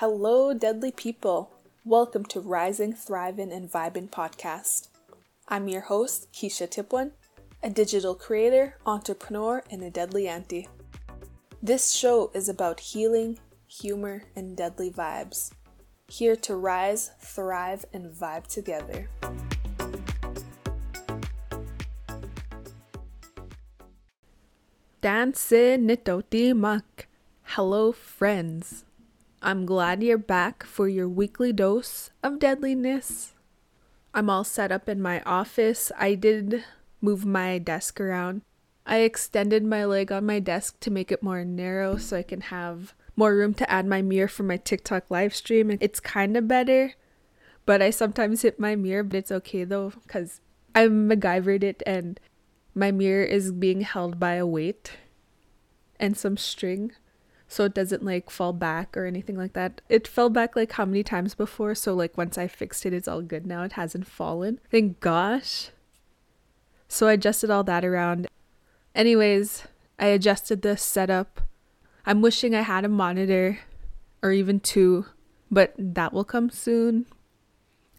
Hello, deadly people. Welcome to Rising, Thriving, and Vibing podcast. I'm your host, Kesha Tipewan, a digital creator, entrepreneur, and a deadly auntie. This show is about healing, humor, and deadly vibes. Here to rise, thrive, and vibe together. Dance. Hello, friends. I'm glad you're back for your weekly dose of deadliness. I'm all set up in my office. I did move my desk around. I extended my leg on my desk to make it more narrow so I can have more room to add my mirror for my TikTok live stream. It's kind of better, but I sometimes hit my mirror, but it's okay though because I MacGyvered it and my mirror is being held by a weight and some string so it doesn't like fall back or anything like that. It fell back like how many times before, so like once I fixed it, it's all good now. It hasn't fallen. Thank gosh. So I adjusted all that around. Anyways, I adjusted the setup. I'm wishing I had a monitor or even two, but that will come soon.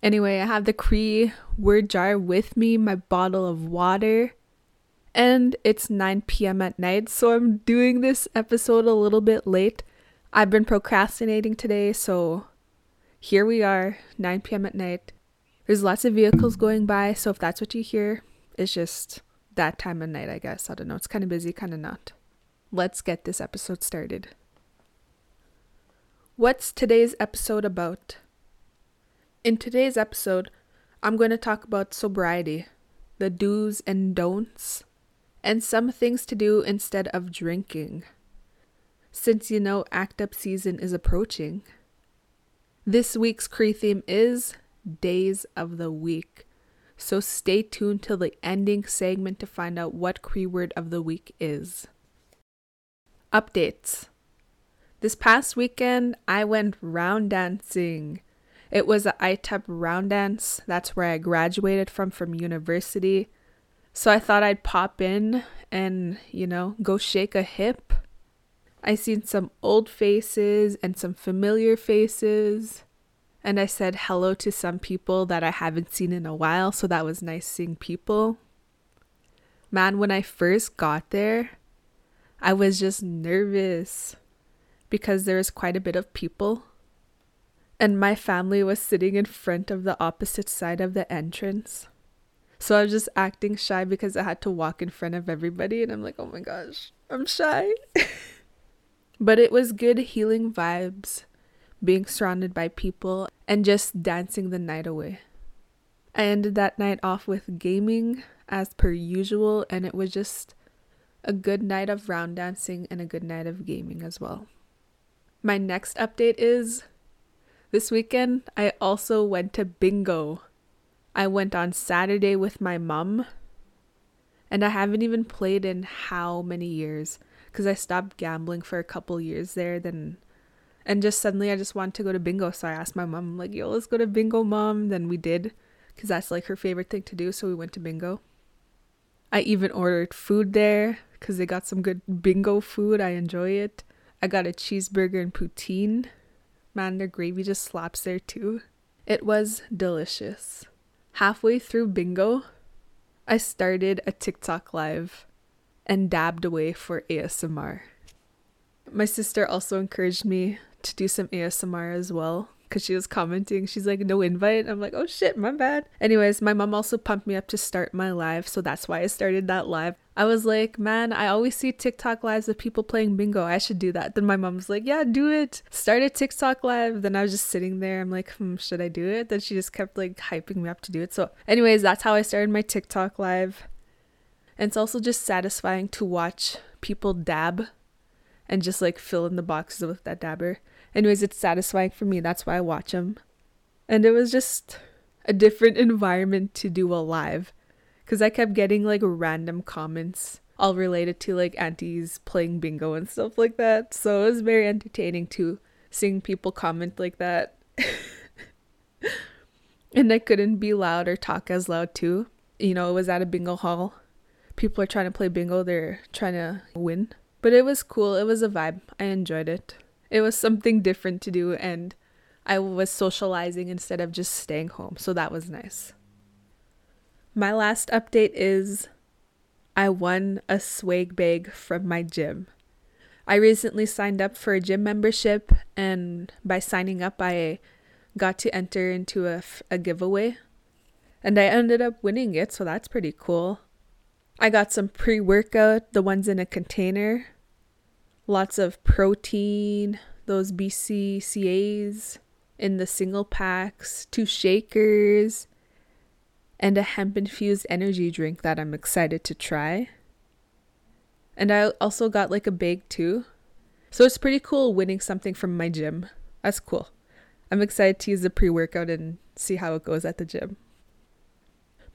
Anyway, I have the Cree word jar with me, my bottle of water, and it's 9 p.m. at night, so I'm doing this episode a little bit late. I've been procrastinating today, so here we are, 9 p.m. at night. There's lots of vehicles going by, so if that's what you hear, it's just that time of night, I guess. I don't know. It's kind of busy, kind of not. Let's get this episode started. What's today's episode about? In today's episode, I'm going to talk about sobriety, the do's and don'ts and some things to do instead of drinking, since you know ACT UP season is approaching. This week's Cree theme is Days of the Week, so stay tuned till the ending segment to find out what Cree word of the week is. Updates This past weekend, I went round dancing. It was a ITEP round dance. That's where I graduated from from university. So I thought I'd pop in and, you know, go shake a hip. I seen some old faces and some familiar faces. And I said hello to some people that I haven't seen in a while, so that was nice seeing people. Man, when I first got there, I was just nervous because there was quite a bit of people. And my family was sitting in front of the opposite side of the entrance. So I was just acting shy because I had to walk in front of everybody. And I'm like, oh my gosh, I'm shy. but it was good healing vibes, being surrounded by people and just dancing the night away. I ended that night off with gaming as per usual, and it was just a good night of round dancing and a good night of gaming as well. My next update is this weekend I also went to bingo. I went on Saturday with my mom, and I haven't even played in how many years because I stopped gambling for a couple years there. Then, and just suddenly I just wanted to go to bingo, so I asked my mom, like, "Yo, let's go to bingo, mom." Then we did because that's like her favorite thing to do. So we went to bingo. I even ordered food there because they got some good bingo food. I enjoy it. I got a cheeseburger and poutine. Man, their gravy just slaps there too. It was delicious halfway through bingo, I started a TikTok live and dabbed away for ASMR. My sister also encouraged me to do some ASMR as well because she was commenting. She's like, no invite. I'm like, oh shit, my bad. Anyways, my mom also pumped me up to start my live. So that's why I started that live. I was like, man, I always see TikTok lives of people playing bingo. I should do that. Then my mom was like, yeah, do it. Start a TikTok live. Then I was just sitting there. I'm like, hmm, should I do it? Then she just kept like hyping me up to do it. So, anyways, that's how I started my TikTok live. And it's also just satisfying to watch people dab and just like fill in the boxes with that dabber. Anyways, it's satisfying for me. That's why I watch them. And it was just a different environment to do a live because I kept getting like random comments all related to like aunties playing bingo and stuff like that. So it was very entertaining to seeing people comment like that. and I couldn't be loud or talk as loud too. You know, it was at a bingo hall. People are trying to play bingo, they're trying to win. But it was cool. It was a vibe. I enjoyed it. It was something different to do, and I was socializing instead of just staying home. So that was nice. My last update is I won a swag bag from my gym. I recently signed up for a gym membership, and by signing up, I got to enter into a, a giveaway. And I ended up winning it, so that's pretty cool. I got some pre workout, the ones in a container, lots of protein, those BCCAs in the single packs, two shakers, and a hemp infused energy drink that I'm excited to try. And I also got like a bag too. So it's pretty cool winning something from my gym. That's cool. I'm excited to use the pre workout and see how it goes at the gym.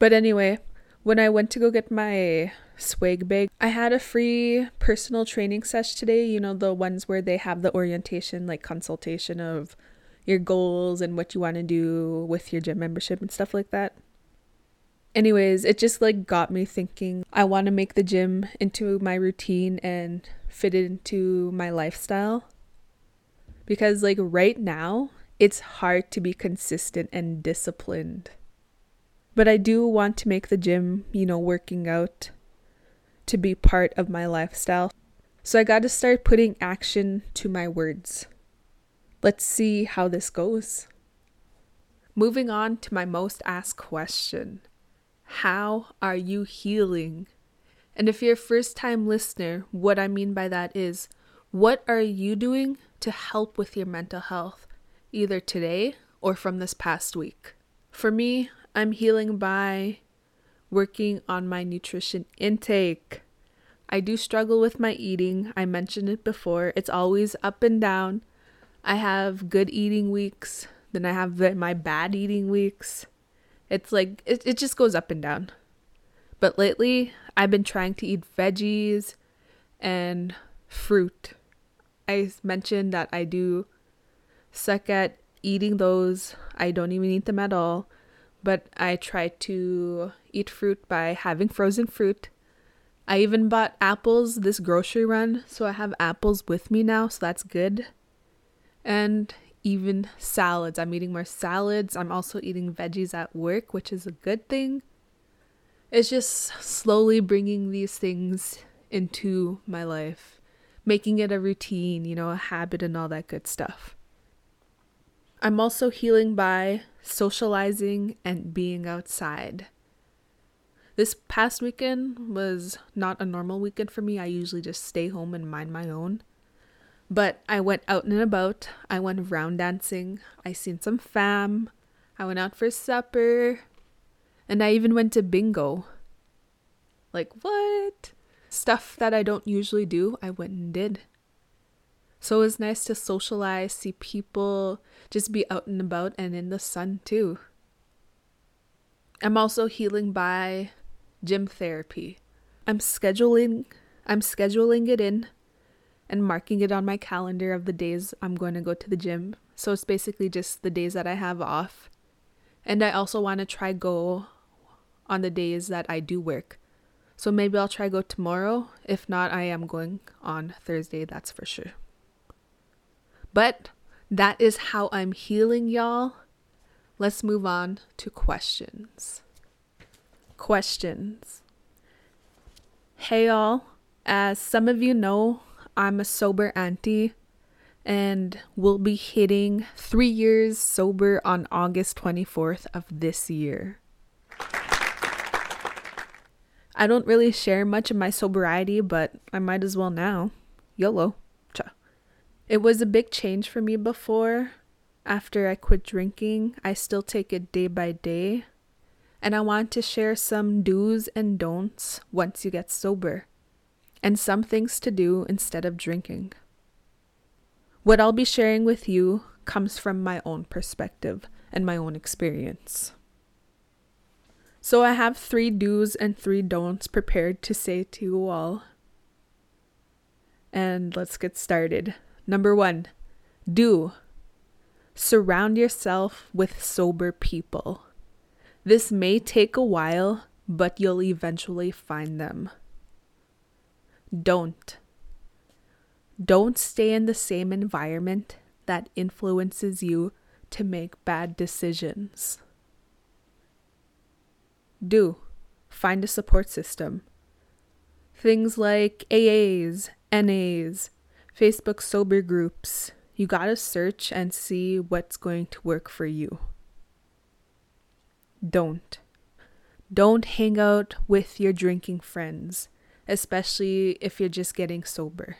But anyway, when I went to go get my swag bag, I had a free personal training session today. You know, the ones where they have the orientation, like consultation of your goals and what you want to do with your gym membership and stuff like that anyways, it just like got me thinking I want to make the gym into my routine and fit it into my lifestyle. Because like right now, it's hard to be consistent and disciplined. But I do want to make the gym, you know, working out to be part of my lifestyle. So I got to start putting action to my words. Let's see how this goes. Moving on to my most asked question how are you healing? And if you're a first time listener, what I mean by that is what are you doing to help with your mental health, either today or from this past week? For me, I'm healing by working on my nutrition intake. I do struggle with my eating. I mentioned it before. It's always up and down. I have good eating weeks, then I have my bad eating weeks. It's like it, it just goes up and down. But lately, I've been trying to eat veggies and fruit. I mentioned that I do suck at eating those. I don't even eat them at all. But I try to eat fruit by having frozen fruit. I even bought apples this grocery run, so I have apples with me now, so that's good. And even salads. I'm eating more salads. I'm also eating veggies at work, which is a good thing. It's just slowly bringing these things into my life, making it a routine, you know, a habit, and all that good stuff. I'm also healing by socializing and being outside. This past weekend was not a normal weekend for me. I usually just stay home and mind my own. But I went out and about. I went round dancing. I seen some fam. I went out for supper. And I even went to bingo. Like, what? Stuff that I don't usually do, I went and did. So it was nice to socialize, see people, just be out and about and in the sun too. I'm also healing by gym therapy. I'm scheduling I'm scheduling it in and marking it on my calendar of the days I'm going to go to the gym. So it's basically just the days that I have off. And I also want to try go on the days that I do work. So maybe I'll try go tomorrow. If not, I am going on Thursday, that's for sure. But that is how I'm healing, y'all. Let's move on to questions. Questions. Hey, y'all. As some of you know, I'm a sober auntie and will be hitting three years sober on August 24th of this year. I don't really share much of my sobriety, but I might as well now. YOLO. It was a big change for me before. After I quit drinking, I still take it day by day. And I want to share some do's and don'ts once you get sober and some things to do instead of drinking. What I'll be sharing with you comes from my own perspective and my own experience. So I have three do's and three don'ts prepared to say to you all. And let's get started. Number one, do. Surround yourself with sober people. This may take a while, but you'll eventually find them. Don't. Don't stay in the same environment that influences you to make bad decisions. Do find a support system. Things like AAs, NAs, Facebook sober groups. You gotta search and see what's going to work for you. Don't. Don't hang out with your drinking friends, especially if you're just getting sober.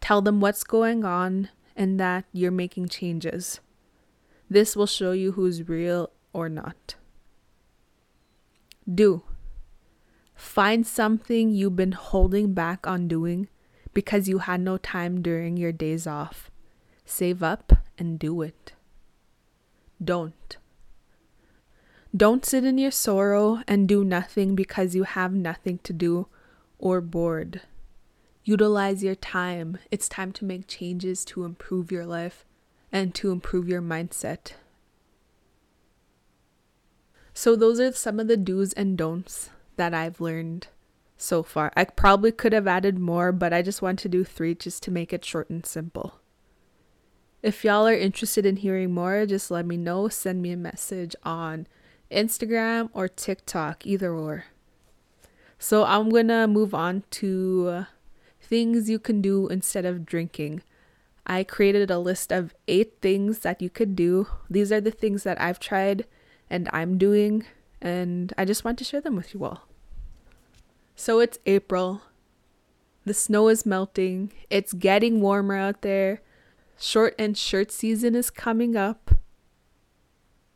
Tell them what's going on and that you're making changes. This will show you who's real or not. Do. Find something you've been holding back on doing because you had no time during your days off. Save up and do it. Don't. Don't sit in your sorrow and do nothing because you have nothing to do or bored. Utilize your time. It's time to make changes to improve your life and to improve your mindset. So, those are some of the do's and don'ts that I've learned so far. I probably could have added more, but I just want to do three just to make it short and simple. If y'all are interested in hearing more, just let me know. Send me a message on Instagram or TikTok, either or. So I'm gonna move on to things you can do instead of drinking. I created a list of eight things that you could do. These are the things that I've tried and I'm doing, and I just want to share them with you all. So it's April. The snow is melting. It's getting warmer out there. Short and shirt season is coming up.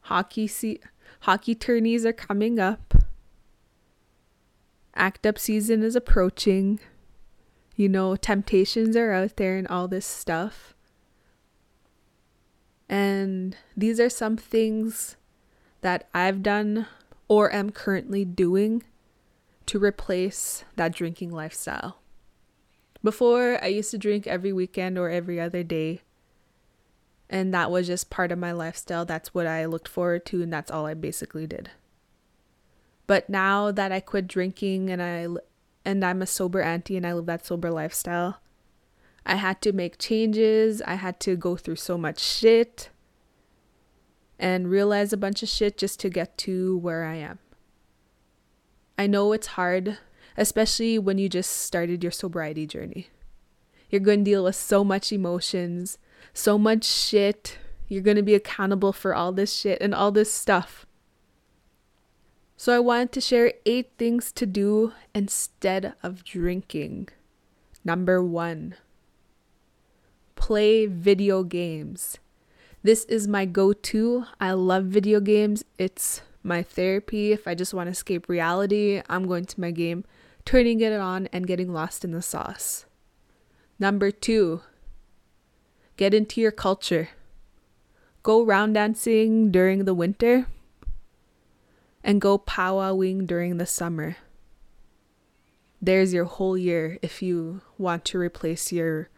Hockey se- hockey tourneys are coming up. Act up season is approaching. You know, temptations are out there and all this stuff. And these are some things that I've done or am currently doing to replace that drinking lifestyle. Before, I used to drink every weekend or every other day. And that was just part of my lifestyle. That's what I looked forward to, and that's all I basically did. But now that I quit drinking and I and I'm a sober auntie and I live that sober lifestyle, I had to make changes. I had to go through so much shit and realize a bunch of shit just to get to where I am. I know it's hard, especially when you just started your sobriety journey. You're going to deal with so much emotions, so much shit. You're going to be accountable for all this shit and all this stuff. So I wanted to share eight things to do instead of drinking. Number one, play video games. This is my go to. I love video games. It's my therapy. If I just want to escape reality, I'm going to my game, turning it on, and getting lost in the sauce. Number two, get into your culture. Go round dancing during the winter and go powwowing during the summer. There's your whole year if you want to replace your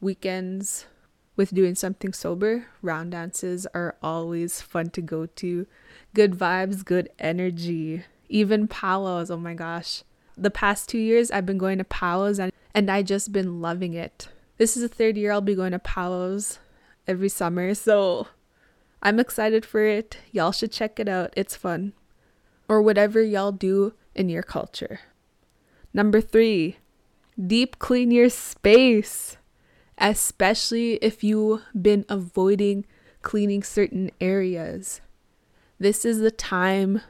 weekends with doing something sober. Round dances are always fun to go to. Good vibes, good energy. Even powwows, oh my gosh. The past two years I've been going to powwows and, and I just been loving it. This is the third year I'll be going to powwows every summer, so I'm excited for it. Y'all should check it out. It's fun. Or whatever y'all do in your culture. Number three, deep clean your space especially if you've been avoiding cleaning certain areas. This is the time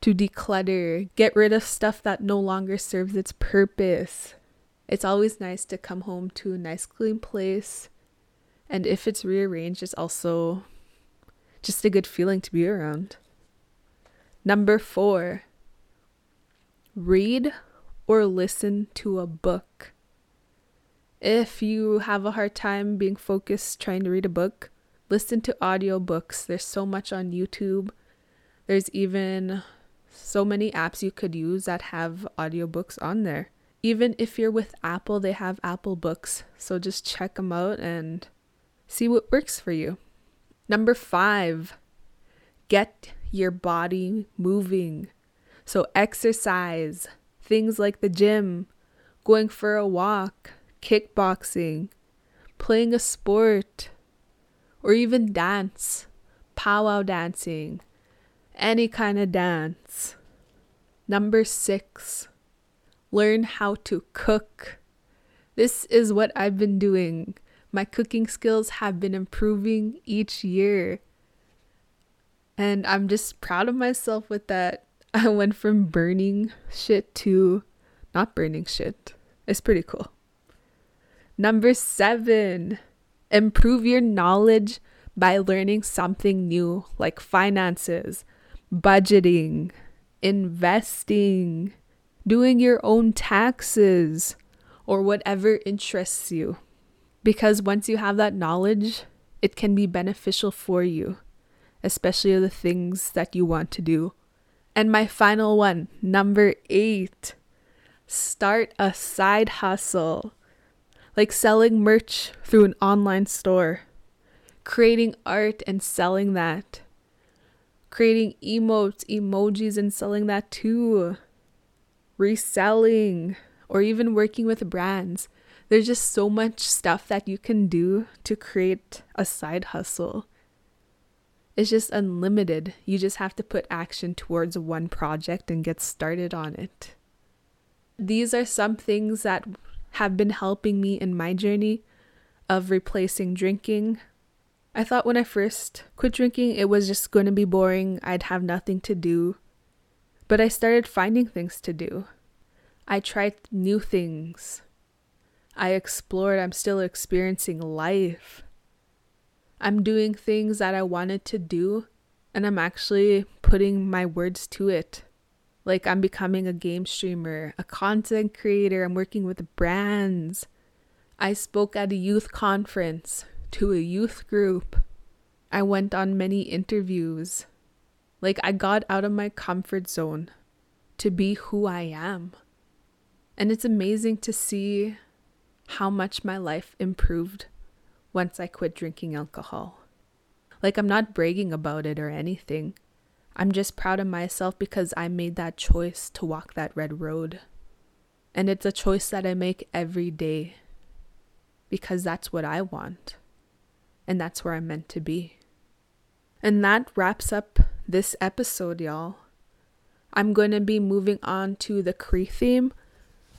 to declutter, get rid of stuff that no longer serves its purpose. It's always nice to come home to a nice clean place. And if it's rearranged, it's also just a good feeling to be around. Number four, read or listen to a book. If you have a hard time being focused trying to read a book, listen to audiobooks. There's so much on YouTube. There's even so many apps you could use that have audiobooks on there. Even if you're with Apple, they have Apple Books. So just check them out and see what works for you. Number five, get your body moving. So exercise, things like the gym, going for a walk, kickboxing, playing a sport, or even dance, powwow dancing, any kind of dance. Number six, learn how to cook. This is what I've been doing. My cooking skills have been improving each year. And I'm just proud of myself with that. I went from burning shit to not burning shit. It's pretty cool. Number seven, improve your knowledge by learning something new like finances, budgeting, investing, doing your own taxes, or whatever interests you. Because once you have that knowledge, it can be beneficial for you, especially the things that you want to do. And my final one, number eight, start a side hustle, like selling merch through an online store, creating art and selling that, creating emotes, emojis, and selling that too, reselling, or even working with brands. There's just so much stuff that you can do to create a side hustle. It's just unlimited. You just have to put action towards one project and get started on it these are some things that have been helping me in my journey of replacing drinking. I thought when I first quit drinking, it was just going to be boring. I'd have nothing to do. But I started finding things to do. I tried new things. I explored. I'm still experiencing life. I'm doing things that I wanted to do, and I'm actually putting my words to it. Like I'm becoming a game streamer, a content creator, I'm working with brands. I spoke at a youth conference to a youth group. I went on many interviews. Like I got out of my comfort zone to be who I am. And it's amazing to see how much my life improved once I quit drinking alcohol. Like, I'm not bragging about it or anything. I'm just proud of myself because I made that choice to walk that red road. And it's a choice that I make every day because that's what I want. And that's where I'm meant to be. And that wraps up this episode, y'all. I'm going to be moving on to the Cree theme,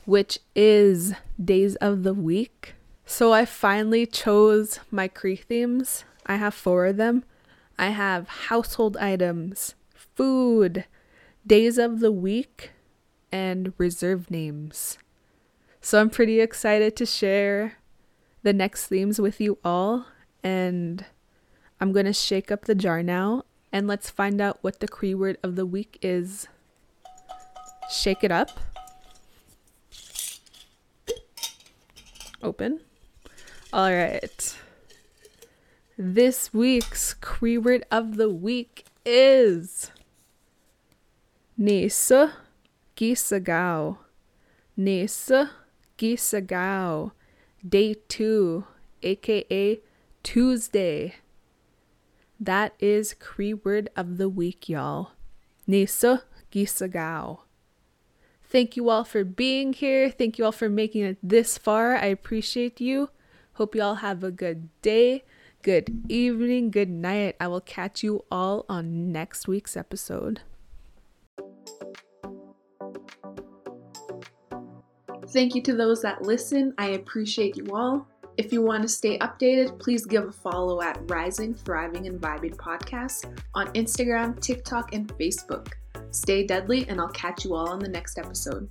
which is days of the week. So I finally chose my Cree themes. I have four of them. I have household items, food, days of the week, and reserve names. So I'm pretty excited to share the next themes with you all. And I'm going to shake up the jar now and let's find out what the Cree word of the week is. Shake it up. Open. All right. This week's Cree word of the week is Nisa Gisagao. Nisa Gisagao. Day two, aka Tuesday. That is Cree word of the week, y'all. Nisa Gisagao. Thank you all for being here. Thank you all for making it this far. I appreciate you. Hope you all have a good day, good evening, good night. I will catch you all on next week's episode. Thank you to those that listen. I appreciate you all. If you want to stay updated, please give a follow at Rising, Thriving, and Vibing Podcast on Instagram, TikTok, and Facebook. Stay deadly, and I'll catch you all on the next episode.